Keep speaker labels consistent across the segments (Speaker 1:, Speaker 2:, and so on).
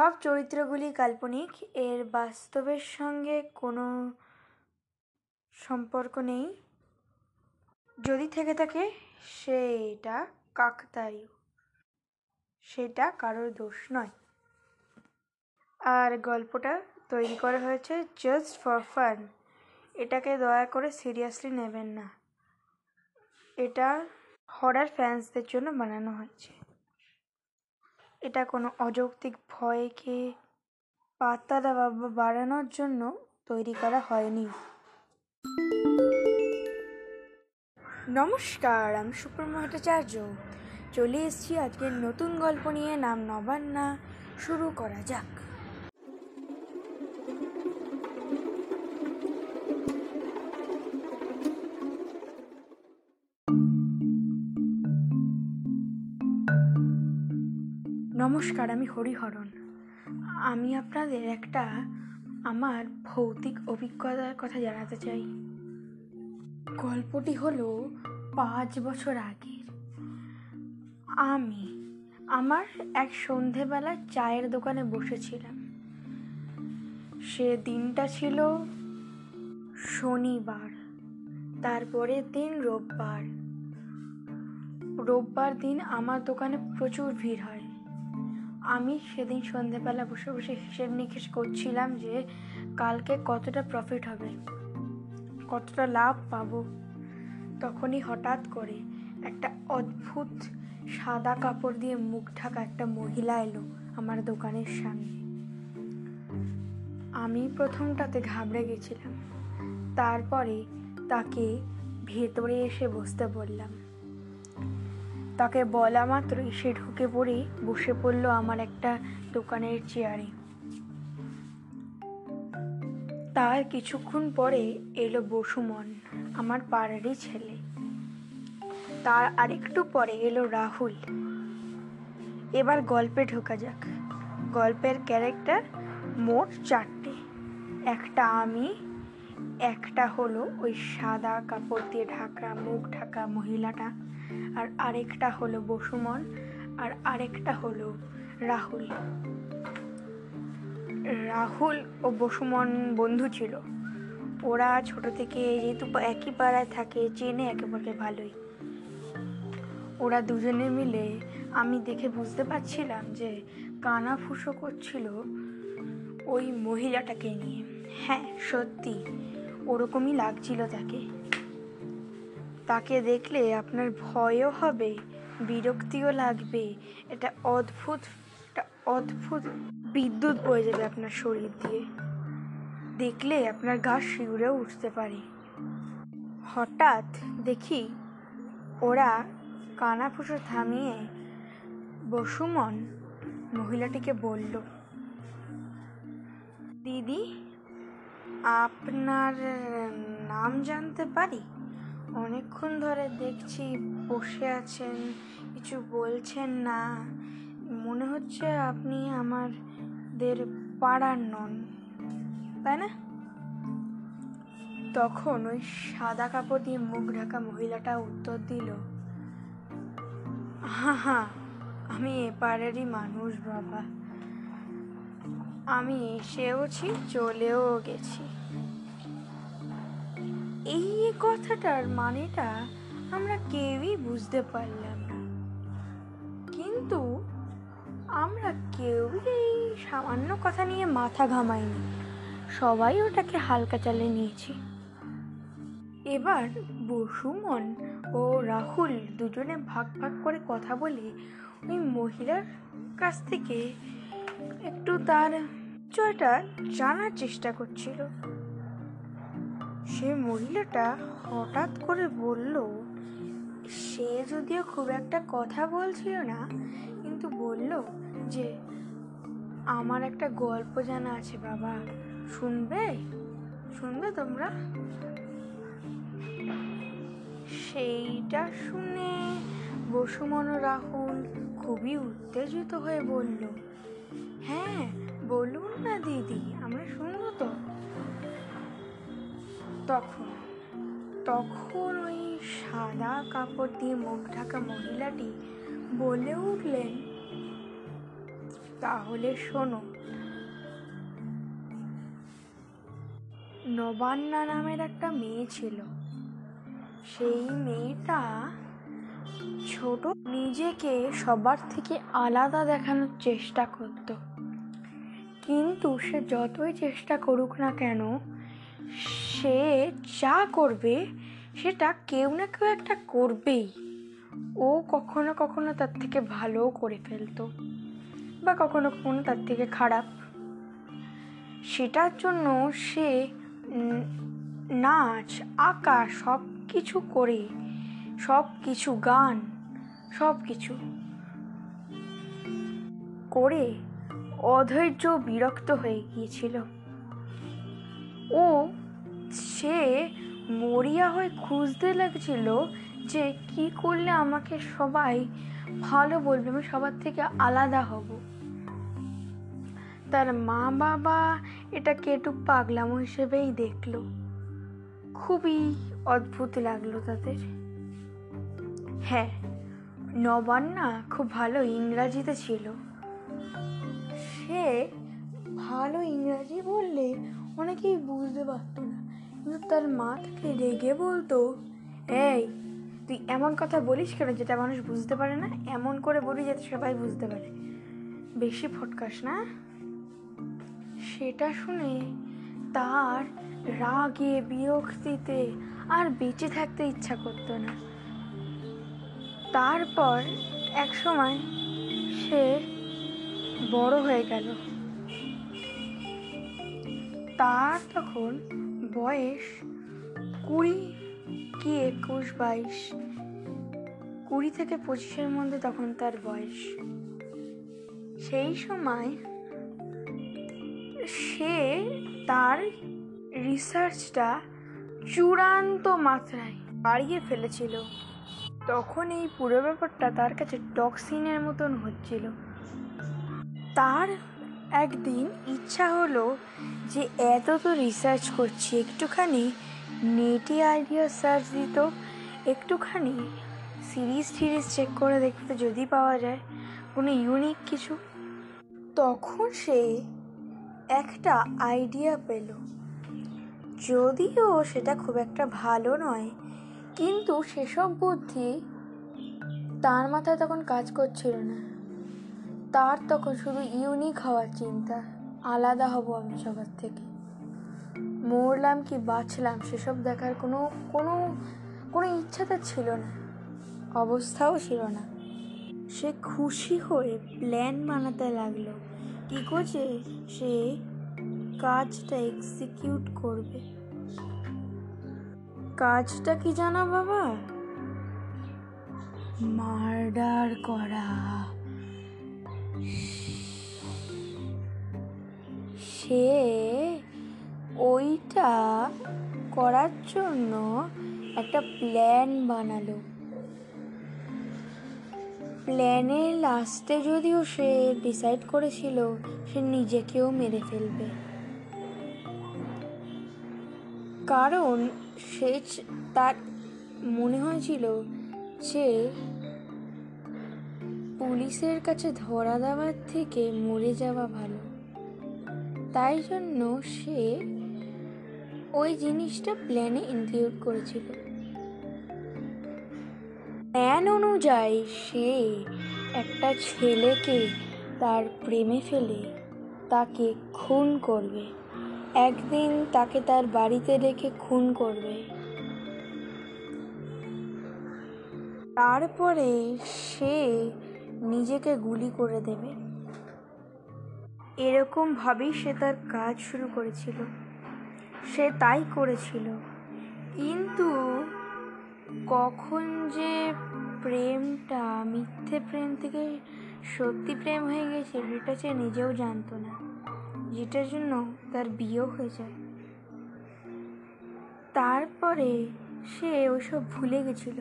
Speaker 1: সব চরিত্রগুলি কাল্পনিক, এর বাস্তবের সঙ্গে কোনো সম্পর্ক নেই। যদি থেকে থাকে, সেটা কাকতালীয়, সেটা কারোর দোষ নয়। আর গল্পটা তৈরি করা হয়েছে জাস্ট ফর ফান এটাকে দয়া করে সিরিয়াসলি নেবেন না। এটা হরার ফ্যান্সদের জন্য বানানো হয়েছে। এটা কোনো অযৌক্তিক ভয়কে পাত্তা দেওয়া বা বাড়ানোর জন্য তৈরি করা হয়নি। নমস্কার, আমি সুপ্রম ভট্টাচার্য। চলে এসেছি আজকের নতুন গল্প নিয়ে। নাম নবান্না। শুরু করা যাক। নমস্কার, আমি হরিহরণ। আমি আপনাদের একটা আমার ভৌতিক অভিজ্ঞতার কথা জানাতে চাই। গল্পটি হলো পাঁচ বছর আগের। আমি আমার এক সন্ধেবেলা চায়ের দোকানে বসেছিলাম। সে দিনটা ছিল শনিবার তারপরের দিন রোববার। রোববার দিন আমার দোকানে প্রচুর ভিড় হয়। আমি সেদিন সন্ধেবেলা বসে বসে হিসেব নিকেশ করছিলাম যে কালকে কতটা প্রফিট হবে, কতটা লাভ পাবো। তখনই হঠাৎ করে একটা অদ্ভুত সাদা কাপড় দিয়ে মুখ ঢাকা একটা মহিলা এলো আমার দোকানের সামনে। আমি প্রথমটাতে ঘাবড়ে গেছিলাম। তারপরে তাকে ভেতরে এসে বসতে বললাম তাকে বলা মাত্রই সে ঢুকে পড়ে বসে পড়ল আমার একটা দোকানের চেয়ারে। তার কিছুক্ষণ পরে এলো বসুমন আমার পাড়ারই ছেলে। তার আরেকটু পরে এলো রাহুল। এবার গল্পে ঢোকা যাক। গল্পের ক্যারেক্টার মোট চারটে। একটা আমি একটা হলো ওই সাদা কাপড় দিয়ে ঢাকা, মুখ ঢাকা মহিলাটা, আর আরেকটা হলো বসুমন আর আরেকটা হলো রাহুল। রাহুল ও বসুমন বন্ধু ছিল। ওরা ছোট থেকে যেহেতু একই পাড়ায় থাকে, চেনে একেবারে ভালোই। ওরা দুজনে মিলে আমি দেখে বুঝতে পারছিলাম যে কানা ফুসো করছিল ওই মহিলাটাকে নিয়ে। হ্যাঁ সত্যি। ওরকমই লাগছিল তাকে। তাকে দেখলে আপনার ভয়ও হবে, বিরক্তিও লাগবে। এটা অদ্ভুত, একটা অদ্ভুত বিদ্যুৎ বয়ে যাবে আপনার শরীর দিয়ে। দেখলে আপনার গা শিউরেও উঠতে পারে। হঠাৎ দেখি ওরা কানাফুসো থামিয়ে বসুমন মহিলাটিকে বলল, দিদি আপনার নাম জানতে পারি? অনেকক্ষণ ধরে দেখছি বসে আছেন, কিছু বলছেন না। মনে হচ্ছে আপনি আমাদের পাড়ার নন, তাই না? তখন ওই সাদা কাপড় দিয়ে মুখ ঢাকা মহিলাটা উত্তর দিল, হা হা, আমি এপারেরই মানুষ, বাবা। আমি এসেওছি চলেও গেছি। এই কথাটার মানেটা আমরা কেউই বুঝতে পারলাম না। কিন্তু আমরা কেউই এই সামান্য কথা নিয়ে মাথা ঘামাইনি। সবাই ওটাকে হালকা চালে নিয়েছি। এবার বসুমন ও রাহুল দুজনে ভাগ ভাগ করে কথা বলে ওই মহিলার কাছ থেকে একটু তার চয়টা জানার চেষ্টা করছিল। সে মহিলাটা হঠাৎ করে বলল, সে যদিও খুব একটা কথা বলছিল না, কিন্তু বলল যে, আমার একটা গল্প জানা আছে বাবা, শুনবে? শুনবে তোমরা? সেইটা শুনে বসুমন রাহুল খুবই উত্তেজিত হয়ে বলল হ্যাঁ বলুন না, দিদি, আমরা শুনব তো। তখন তখন ওই সাদা কাপড় দিয়ে মুখ ঢাকা মহিলাটি বলে উঠলেন, তাহলে শোনো, নবান্না নামের একটা মেয়ে ছিল। সেই মেয়েটা ছোট, নিজেকে সবার থেকে আলাদা দেখানোর চেষ্টা করতো। কিন্তু সে যতই চেষ্টা করুক না কেন, সে যা করবে, সেটা কেউ না কেউ একটা করবেই। ও কখনো কখনো তার থেকে ভালোও করে ফেলতো বা কখনো কখনো তার থেকে খারাপ। সেটার জন্য সে নাচ, আঁকা সব কিছু করে সব কিছু গান সব কিছু করে অধৈর্য বিরক্ত হয়ে গিয়েছিল। ও, সে মরিয়া হয়ে খুঁজতে লাগছিল যে কি করলে আমাকে সবাই ভালো বলবে, আমি সবার থেকে আলাদা হব। তার মা বাবা এটাকে একটু পাগলামো হিসেবেই দেখল। খুবই অদ্ভুত লাগল তাদের। হ্যাঁ নবান্না খুব ভালো ইংরাজিতে ছিল। সে ভালো ইংরাজি বললে অনেকেই বুঝতে পারতো না। কিন্তু তার মা তাকে রেগে বলতো, এই, তুই এমন কথা বলিস কেন যেটা মানুষ বুঝতে পারে না? এমন করে বলি যাতে সবাই বুঝতে পারে। বেশি ফটকাস না? সেটা শুনে তার রাগে, বিরক্তিতে আর বেঁচে থাকতে ইচ্ছা করতো না। তারপর এক সময় সে বড় হয়ে গেল। তার তখন বয়স কুড়ি কি একুশ বাইশ। কুড়ি থেকে পঁচিশের মধ্যে তখন তার বয়স। সেই সময় সে তার রিসার্চটা চূড়ান্ত মাত্রায় বাড়িয়ে ফেলেছিল। তখন এই পুরো ব্যাপারটা তার কাছে টক্সিনের মতন হচ্ছিল। তার একদিন ইচ্ছা হলো যে এত তো রিসার্চ করছি, একটুখানি নেটে আইডিয়া সার্চ দিত, একটুখানি সিরিজ টিরিজ চেক করে দেখতে যদি পাওয়া যায়, কোনো ইউনিক কিছু। তখন সে একটা আইডিয়া পেল। যদিও সেটা খুব একটা ভালো নয়, কিন্তু সেসব বুদ্ধি তার মাথায় তখন কাজ করছিল না। তার তখন শুধু ইউনিক হওয়ার চিন্তা। আলাদা হব আমি সবার থেকে। মরলাম কি বাঁচলাম সেসব দেখার কোনো কোনো কোনো ইচ্ছা ছিল না। অবস্থাও ছিল না। সে খুশি হয়ে প্ল্যান বানাতে লাগল। কী করছে? সে কাজটা এক্সিকিউট করবে। কাজটা কি জানা বাবা? মার্ডার করা। সে ওইটা করার জন্য একটা প্ল্যান বানালো। প্ল্যানের লাস্টে যদিও সে ডিসাইড করেছিল, সে নিজেকেও মেরে ফেলবে। কারণ সে তার মনে হয়েছিল যে পুলিশের কাছে ধরা দেওয়ার থেকে মরে যাওয়া ভালো। তাই জন্য সে ওই জিনিসটা প্ল্যানে ইনক্লুড করেছিল। প্ল্যান অনুযায়ী সে একটা ছেলেকে তার প্রেমে ফেলে তাকে খুন করবে। একদিন তাকে তার বাড়িতে রেখে খুন করবে। তারপরে সে নিজেকে গুলি করে দেবে। এরকমভাবেই সে তার কাজ শুরু করেছিল। সে তাই করেছিল। কিন্তু কখন যে প্রেমটা, মিথ্যে প্রেম থেকে সত্যি প্রেম হয়ে গেছে, সেটা সে নিজেও জানতো না। যেটার জন্য তার বিয়েও হয়ে যায়। তারপরে সে ওইসব ভুলে গেছিল।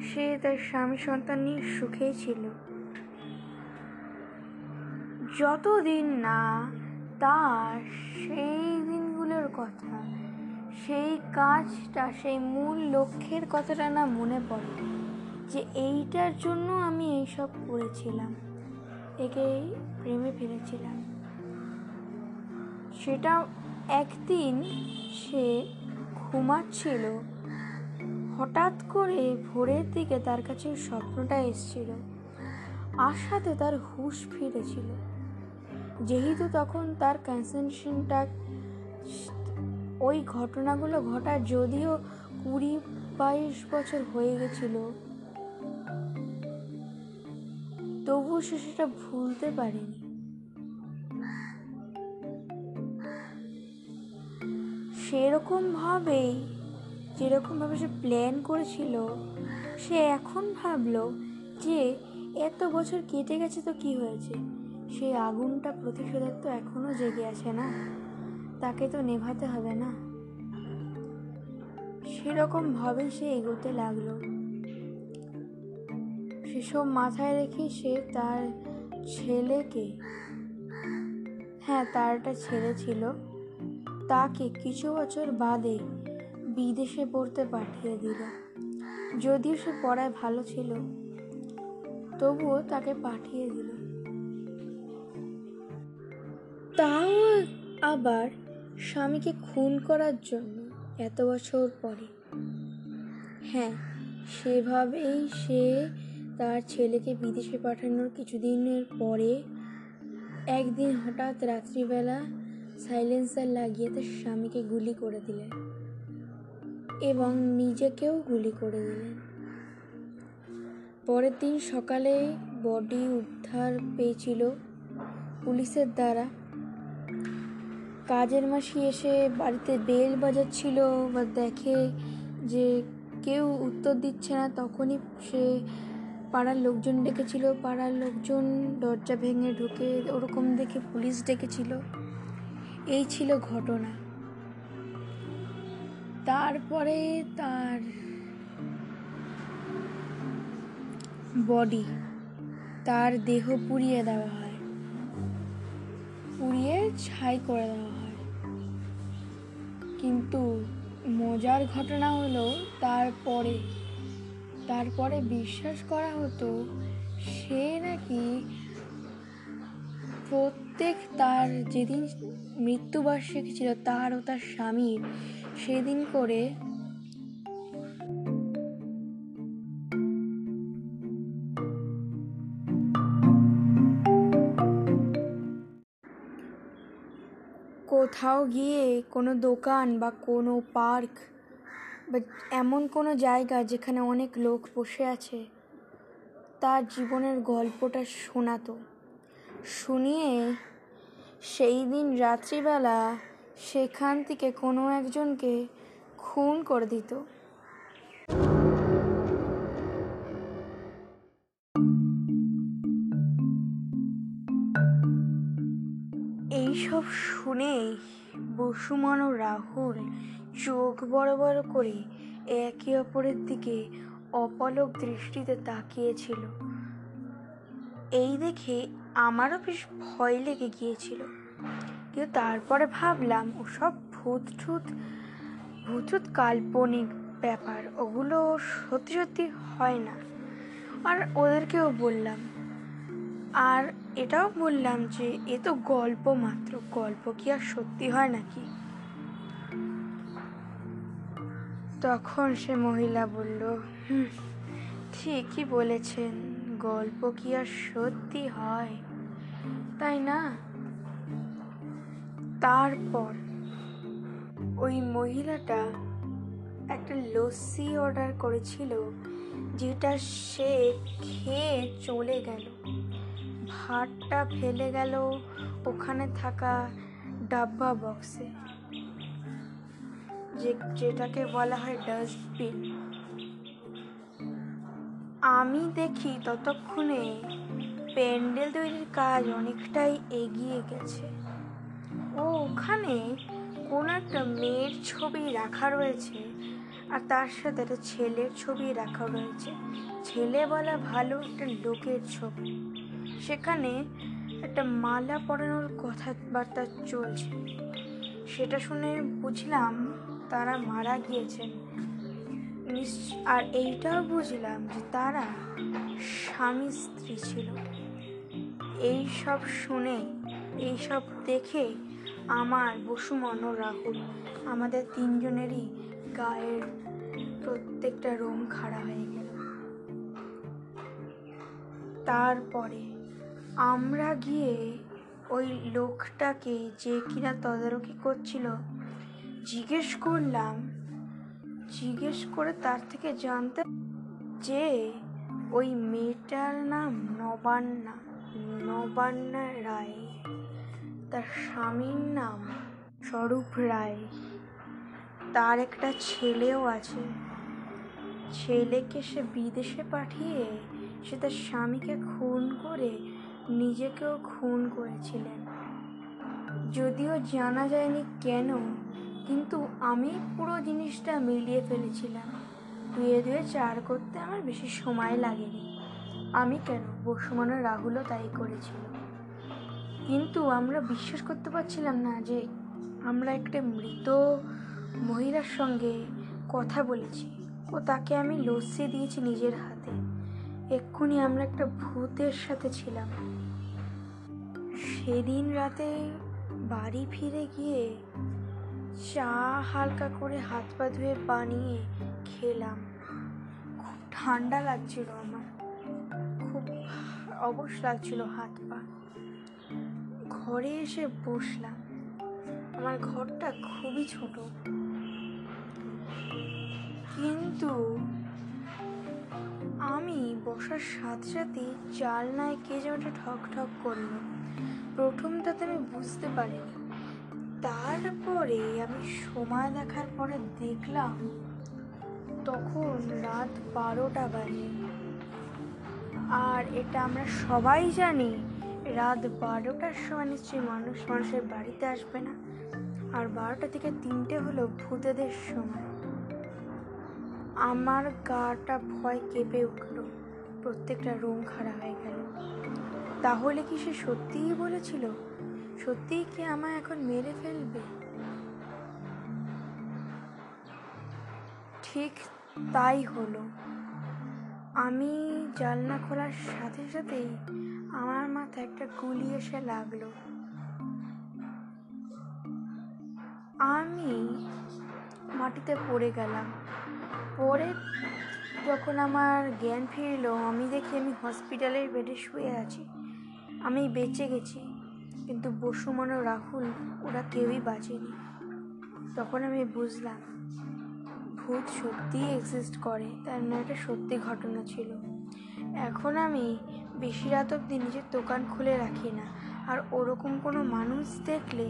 Speaker 1: সে তার স্বামী সন্তান নিয়ে সুখেই ছিল। যতদিন না, তার সেই দিনগুলোর কথা, সেই কাজটা, সেই মূল লক্ষ্যের কথাটা না মনে পড়ে, যে এইটার জন্য আমি এইসব করেছিলাম একে প্রেমে ফেলেছিলাম। সেটা একদিন সে ঘুমাচ্ছিল, হঠাৎ করে ভোরের দিকে তার কাছে স্বপ্নটা এসেছিল, আশাতে তার হুঁশ ফিরেছিল। যেহেতু তখন তার কনসেন্ট্রেশনটা ওই ঘটনাগুলো ঘটা যদিও কুড়ি বাইশ বছর হয়ে গেছিল, তবুও সে সেটা ভুলতে পারেনি। সেরকমভাবেই, যেরকমভাবে সে প্ল্যান করেছিল, সে এখন ভাবলো যে এত বছর কেটে গেছে তো কি হয়েছে? সেই আগুনটা প্রতিশোধের তো এখনও জেগে আছে না? তাকে তো নেভাতে হবে না? সেরকমভাবেই সে এগোতে লাগল। সেসব মাথায় রেখে সে তার ছেলেকে হ্যাঁ তার একটা ছেলে ছিল, তাকে কিছু বছর বাদে বিদেশে পড়তে পাঠিয়ে দিল। যদিও সে পড়ায় ভালো ছিল, তবুও তাকে পাঠিয়ে দিল। তাও আবার স্বামীকে খুন করার জন্য এত বছর পরে। হ্যাঁ সেভাবেই সে তার ছেলেকে বিদেশে পাঠানোর কিছুদিনের পরে একদিন হঠাৎ রাত্রিবেলা সাইলেন্সার লাগিয়ে তার স্বামীকে গুলি করে দিলেন এবং নিজেকেও গুলি করে দিলেন। পরের দিন সকালে বডি উদ্ধার পেয়েছিল পুলিশের দ্বারা। কাজের মাসি এসে বাড়িতে বেল বাজাচ্ছিল বা দেখে যে কেউ উত্তর দিচ্ছে না, তখনই সে পাড়ার লোকজন ডেকেছিল। পাড়ার লোকজন দরজা ভেঙে ঢুকে ওরকম দেখে পুলিশ ডেকেছিল। এই ছিল ঘটনা। তারপরে তার বডি, তার দেহ পুড়িয়ে দেওয়া হয়। পুড়িয়ে ছাই করে দেওয়া হয়। কিন্তু মজার ঘটনা হলো তারপরে তারপরে বিশ্বাস করা হতো সে নাকি প্রত্যেক তার যেদিন মৃত্যুবার্ষিকী ছিল তার ও তার স্বামীর, সেদিন করে কোথাও গিয়ে কোনো দোকান বা কোনো পার্ক বা এমন কোনো জায়গা যেখানে অনেক লোক বসে আছে, তার জীবনের গল্পটা শোনাতো। শুনিয়ে সেই দিন রাত্রিবেলা সেখান থেকে কোনো একজনকে খুন করে দিত। শুনেই বসুমান ও রাহুল চোখ বড় বড় করে একে অপরের দিকে অপলক দৃষ্টিতে তাকিয়েছিল। এই দেখে আমারও বেশ ভয় লেগে গিয়েছিল। কিন্তু তারপরে ভাবলাম, ওসব ভূত ঠুত ভূত কাল্পনিক ব্যাপার, ওগুলো সত্যি সত্যি হয় না। আর ওদেরকেও বললাম, আর এটাও বললাম যে, এ তো গল্প মাত্র। গল্প কি আর সত্যি হয় নাকি? তখন সে মহিলা বলল ঠিকই বলেছেন, গল্প কি আর সত্যি হয়? তাই না? তারপর ওই মহিলাটা একটা লস্যি অর্ডার করেছিল, যেটা সে খেয়ে চলে গেল। ভাতটা ফেলে গেল ওখানে থাকা ডাব্বা বক্সে, যে যেটাকে বলা হয় ডাস্টবিন। আমি দেখি ততক্ষণে প্যান্ডেল তৈরির কাজ অনেকটাই এগিয়ে গেছে। ও, ওখানে কোনো একটা মেয়ের ছবি রাখা রয়েছে আর তার সাথে একটা ছেলের ছবি রাখা রয়েছে। ছেলে বলা ভালো একটা লোকের ছবি। সেখানে একটা মালা পরানোর কথাবার্তা চলছে। সেটা শুনে বুঝলাম তারা মারা গিয়েছেন আর এইটাও বুঝলাম যে তারা স্বামী স্ত্রী ছিল। এই সব শুনে, এই সব দেখে আমার বসুমন ও রাহুল, আমাদের তিনজনেরই গায়ের প্রত্যেকটা রোম খাড়া হয়ে গেল। তারপরে আমরা গিয়ে ওই লোকটাকে যে কিনা তদারকি করছিল, জিজ্ঞেস করলাম। জিজ্ঞেস করে তার থেকে জানতে যে ওই মেয়েটার নাম নবান্না নবান্না রায়। তার স্বামীর নাম স্বরূপ রায়। তার একটা ছেলেও আছে। ছেলেকে সে বিদেশে পাঠিয়ে সে তার স্বামীকে খুন করে নিজেকেও খুন করেছিলেন। যদিও জানা যায়নি কেন, কিন্তু আমি পুরো জিনিসটা মিলিয়ে ফেলেছিলাম। ধুয়ে ধুয়ে চার করতে আমার বেশি সময় লাগেনি। আমি কেন? বসুমানের রাহুলও তাই করেছিল। কিন্তু আমরা বিশ্বাস করতে পারছিলাম না যে আমরা একটা মৃত মহিলার সঙ্গে কথা বলেছি ও তাকে আমি লস্যি দিয়েছি নিজের হাতে। এক্ষুনি আমরা একটা ভূতের সাথে ছিলাম। সেদিন রাতে বাড়ি ফিরে গিয়ে চা হালকা করে হাত পা ধুয়ে বানিয়ে খেলাম। খুব ঠান্ডা লাগছিল আমার। খুব অবশ লাগছিল হাত পা। ঘরে এসে বসলাম। আমার ঘরটা খুবই ছোট। কিন্তু আমি বসার সাথে সাথে জালনায় কে যেন ঠক ঠক করল। প্রথমটাতে আমি বুঝতে পারিনি। তারপরে আমি সময় দেখার পরে দেখলাম, তখন রাত বারোটা বাজে। আর এটা আমরা সবাই জানি, রাত বারোটার সময় নিশ্চয়ই মানুষ মানুষের বাড়িতে আসবে না। আর বারোটা থেকে তিনটে হলো ভূতেদের সময়। আমার গাটা ভয় কেঁপে উঠল। প্রত্যেকটা রুম খাড়া হয়ে গেল। তাহলে কি সে সত্যিই বলেছিল? সত্যিই কি আমায় এখন মেরে ফেলবে? ঠিক তাই হলো। আমি জানলা খোলার সাথে সাথেই আমার মাথায় একটা গুলি এসে লাগল। আমি মাটিতে পড়ে গেলাম। পরে যখন আমার জ্ঞান ফিরলো, আমি দেখি আমি হসপিটালের বেডে শুয়ে আছি। আমি বেঁচে গেছি, কিন্তু বসুমন ও রাহুল, ওরা কেউই বাঁচেনি। তখন আমি বুঝলাম, ভূত সত্যিই এক্সিস্ট করে, তার না একটা সত্যি ঘটনা ছিল। এখন আমি বেশি রাত অবধি নিজের দোকান খুলে রাখি না, আর ওরকম কোনো মানুষ দেখলে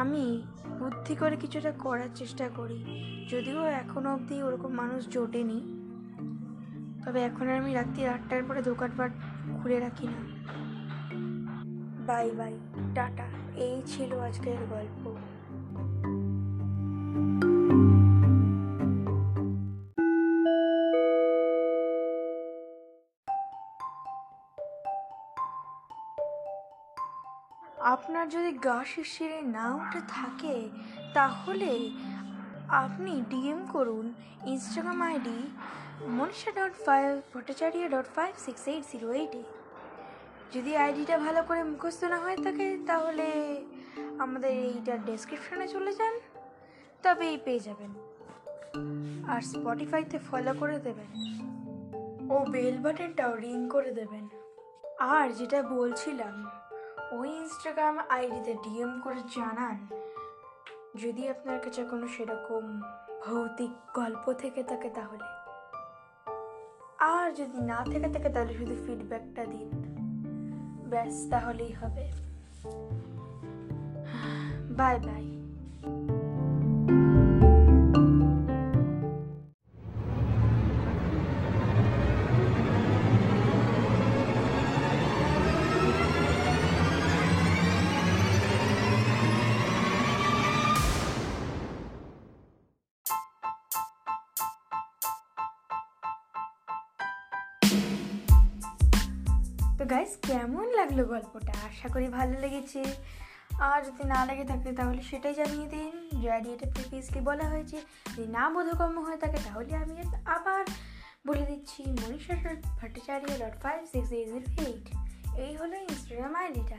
Speaker 1: আমি বুদ্ধি করে কিছুটা করার চেষ্টা করি। যদিও এখনও অবধি ওরকম মানুষ জোটেনি, তবে এখন আর আমি রাত্রি আটটার পরে দোকানপাট খুলে রাখি না। বাই বাই, টাটা। এই ছিল আজকের গল্প। আপনার যদি গা শিরশিরে না উঠে থাকে, তাহলে আপনি ডিএম করুন Instagram ID Manisha dot five, Bhattacharya dot five, six eight zero এইটে যদি আইডিটা ভালো করে মুখস্থ না হয়ে থাকে, তাহলে আমাদের এইটার ডেসক্রিপশনে চলে যান। তবেই পেয়ে যাবেন। আর স্পটিফাইতে ফলো করে দেবেন। ও বেল বাটনটাও রিং করে দেবেন। আর যেটা বলছিলাম, ওই ইনস্টাগ্রাম আইডিতে ডিএম করে জানান। যদি আপনার কাছে কোনো সেরকম ভৌতিক গল্প থেকে থাকে তাহলে। আর যদি না থেকে থাকে, তাহলে শুধু ফিডব্যাকটা দিন। ব্যাস তাহলেই হবে। Bye bye. লাগল গল্পটা। আশা করি ভালো লেগেছে। আর যদি না লেগে থাকে তাহলে সেটাই জানিয়ে দিন। এটা প্রিভিয়াসলি বলা হয়েছে। যদি না বোধগম্য হয়ে থাকে তাহলে আমি আবার বলে দিচ্ছি। Manisha Bhattacharya dot five six eight zero eight এই হলো ইনস্টাগ্রাম আইডিটা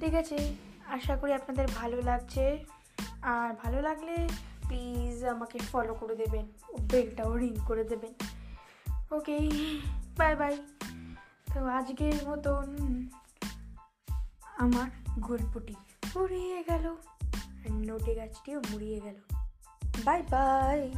Speaker 1: ঠিক আছে, আশা করি আপনাদের ভালো লাগছে। আর ভালো লাগলে প্লিজ আমাকে ফলো করে দেবেন। বেলটাও রিং করে দেবেন। ওকে বাই বাই তো আজকের মতন আমার গল্পটি মুড়িয়ে গেল। নোটে গাছটিও মুড়িয়ে গেল। Bye bye